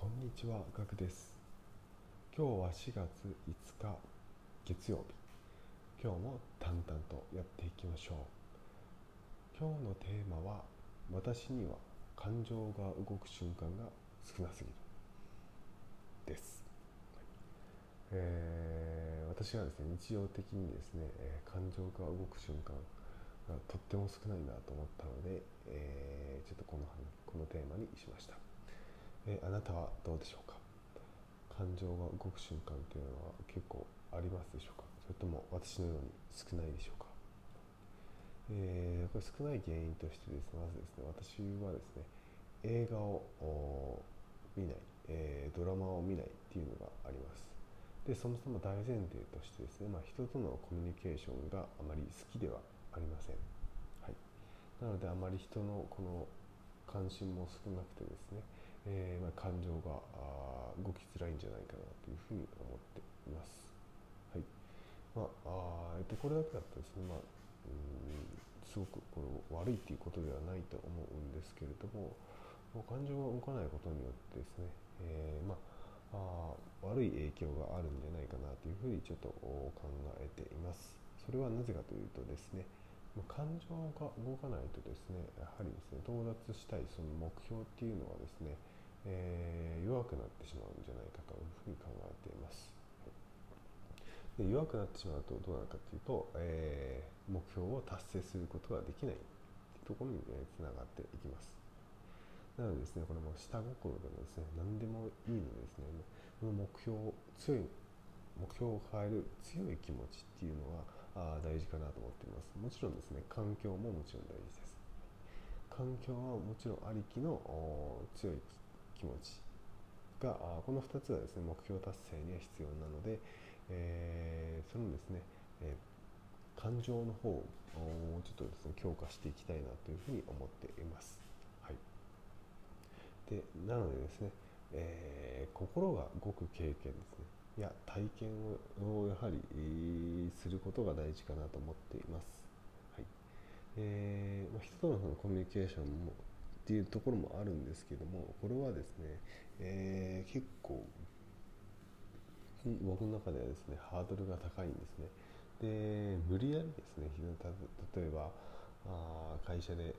こんにちは、ガクです。今日は4月5日月曜日。今日も淡々とやっていきましょう。今日のテーマは、私には感情が動く瞬間が少なすぎる。です。えー私はですね、日常的にですね、感情が動く瞬間がとっても少ないなと思ったので、えーちょっとこのこのテーマにしました。えあなたはどうでしょうか？感情が動く瞬間というのは結構ありますでしょうか？それとも私のように少ないでしょうか、えーこれ少ない原因としてですねまずですね私はですね映画を見ない、えードラマを見ないっていうのがあります。でそもそも大前提としてですね、まあ、人とのコミュニケーションがあまり好きではありません、はい、なのであまり人のこの関心も少なくてですねえーまあ、感情があ動きづらいんじゃないかなというふうに思っています。はいまああーえっと、これだけだとですね、まあ、うんすごくこれ悪いっていうことではないと思うんですけれども、もう感情が動かないことによってですね、えーまあ、あ悪い影響があるんじゃないかなというふうにちょっと考えています。それはなぜかというとですね、感情が動かないとですねやはりですね到達したいその目標っていうのはですね、えー弱くなってしまうんじゃないかというふうに考えています。で弱くなってしまうとどうなるかというと、えー目標を達成することができないというところにつながっていきます。なのでですね、これも下心でもですね、何でもいいのでですね、この目標を強い目標を変える強い気持ちっていうのはあ大事かなと思っています。もちろんですね、環境ももちろん大事です。環境はもちろんありきの強い気持ちがこの2つはですね目標達成には必要なので、えそのですね、え感情の方をちょっとですね強化していきたいなというふうに思っています。はい。でなのでですね、えー心が動く経験ですねいや体験をやはり、することが大事かなと思っています。はいえーまあ、人とのコミュニケーションもっていうところもあるんですけどもこれはですね、えー結構僕の中ではですねハードルが高いんですね。で無理やりですね例えばあ会社で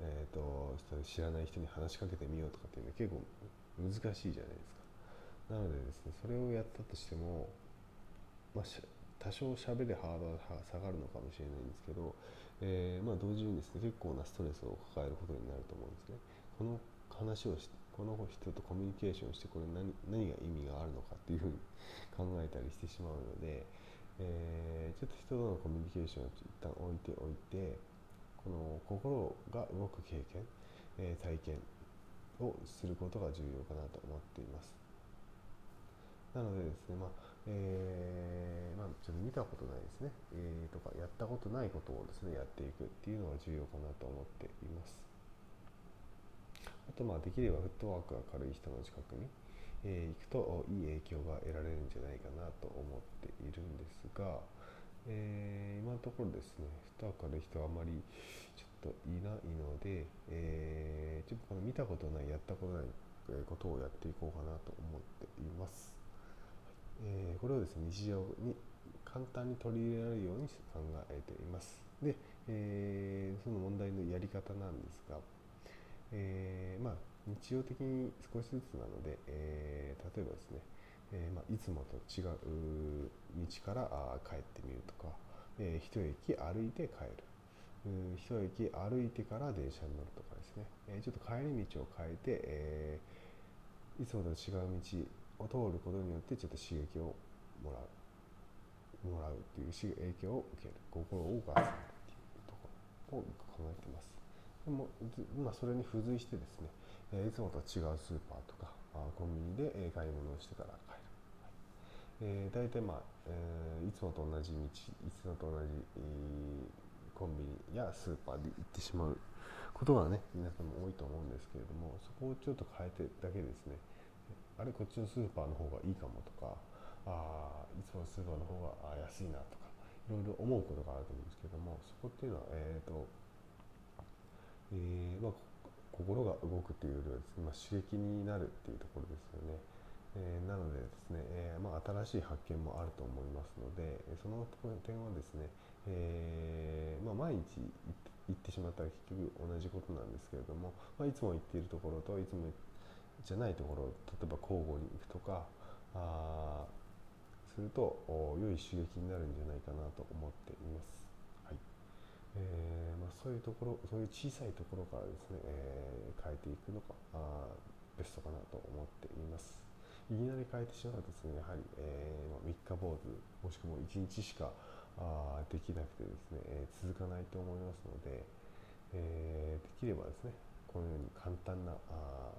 えー、と知らない人に話しかけてみようとかっていうのは結構難しいじゃないですか。なのでですねそれをやったとしても、まあ、し多少喋るハードルが下がるのかもしれないんですけど、えーまあ、同時にですね結構なストレスを抱えることになると思うんですね。この話をしこの人とコミュニケーションしてこれ何何が意味があるのかっていうふうに考えたりしてしまうので、えーちょっと人とのコミュニケーションを一旦置いておいてこの心が動く経験、えー体験をすることが重要かなと思っています。なのでですね、まあえーまあ、ちょっと見たことないですね、えーとかやったことないことをですねやっていくっていうのが重要かなと思っています。あとまあできればフットワークが軽い人の近くに、えー行くといい影響が得られるんじゃないかなと思っているんですが、えー今のところですねフットワーク軽い人はあまりちょっといないので、えーちょっとこの見たことないやったことないことをやっていこうかなと思っています。えーこれをですね日常に簡単に取り入れられるように考えています。で、えーその問題のやり方なんですが、えーまあ、日常的に少しずつなので、えー例えばですね、えーまあ、いつもと違う道からあ帰ってみるとか、えー一駅歩いて帰る。うん一駅歩いてから電車に乗るとかですね、えーちょっと帰り道を変えて、えーいつもと違う道を通ることによってちょっと刺激をもらうもらうっていう影響を受ける心を動かすっていうところを考えてます。でもまあ、それに付随してですね、えいつもと違うスーパーとかあコンビニで、買い物をしてから帰る、はい。えー、大体まあ、えーいつもと同じ道いつもと同じ、えーコンビニやスーパーで行ってしまうことがね皆さんも多いと思うんですけれどもそこをちょっと変えてだけですねあれこっちのスーパーの方がいいかもとかあいつものスーパーの方が安いなとかいろいろ思うことがあると思うんですけどもそこっていうのはえっ、と、えーまあ、心が動くというよりはですね、まあ、刺激になるっていうところですよね。えー、なのでですね、えー、まあ、新しい発見もあると思いますのでその点はですね、えー、まあ、毎日行ってしまったら結局同じことなんですけれども、まあ、いつも行っているところといつもじゃないところ例えば交互に行くとかあすると良い刺激になるんじゃないかなと思っています。はいえーまあ、そういうところそういう小さいところからですね、えー、変えていくのがあベストかなと思っています。いきなり変えてしまうとですねやはり、えー、三日坊主もしくは一日しかあできなくてですね、えー、続かないと思いますので、えー、できればですねこのように簡単なあ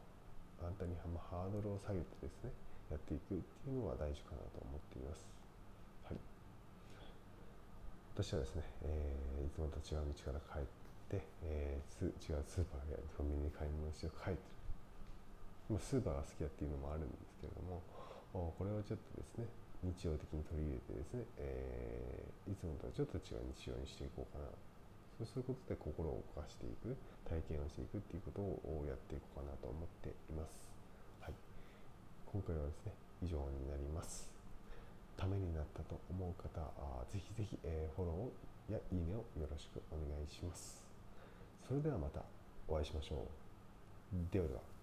簡単にハードルを下げてですねやっていくっていうのが大事かなと思っています。はい、私はですね、えー、いつもと違う道から帰って、えー、違うスーパーやコンビニに買い物して帰ってる。スーパーが好きだっていうのもあるんですけれども、これをちょっとですね、日常的に取り入れてですね、えー、いつもとはちょっと違う日常にしていこうかな。そういうことで心を動かしていく、体験をしていくっていうことをやっていこうかなと思っています。はい。今回はですね以上になります。ためになったと思う方あぜひぜひ、えー、フォローやいいねをよろしくお願いします。それではまたお会いしましょう。ではでは。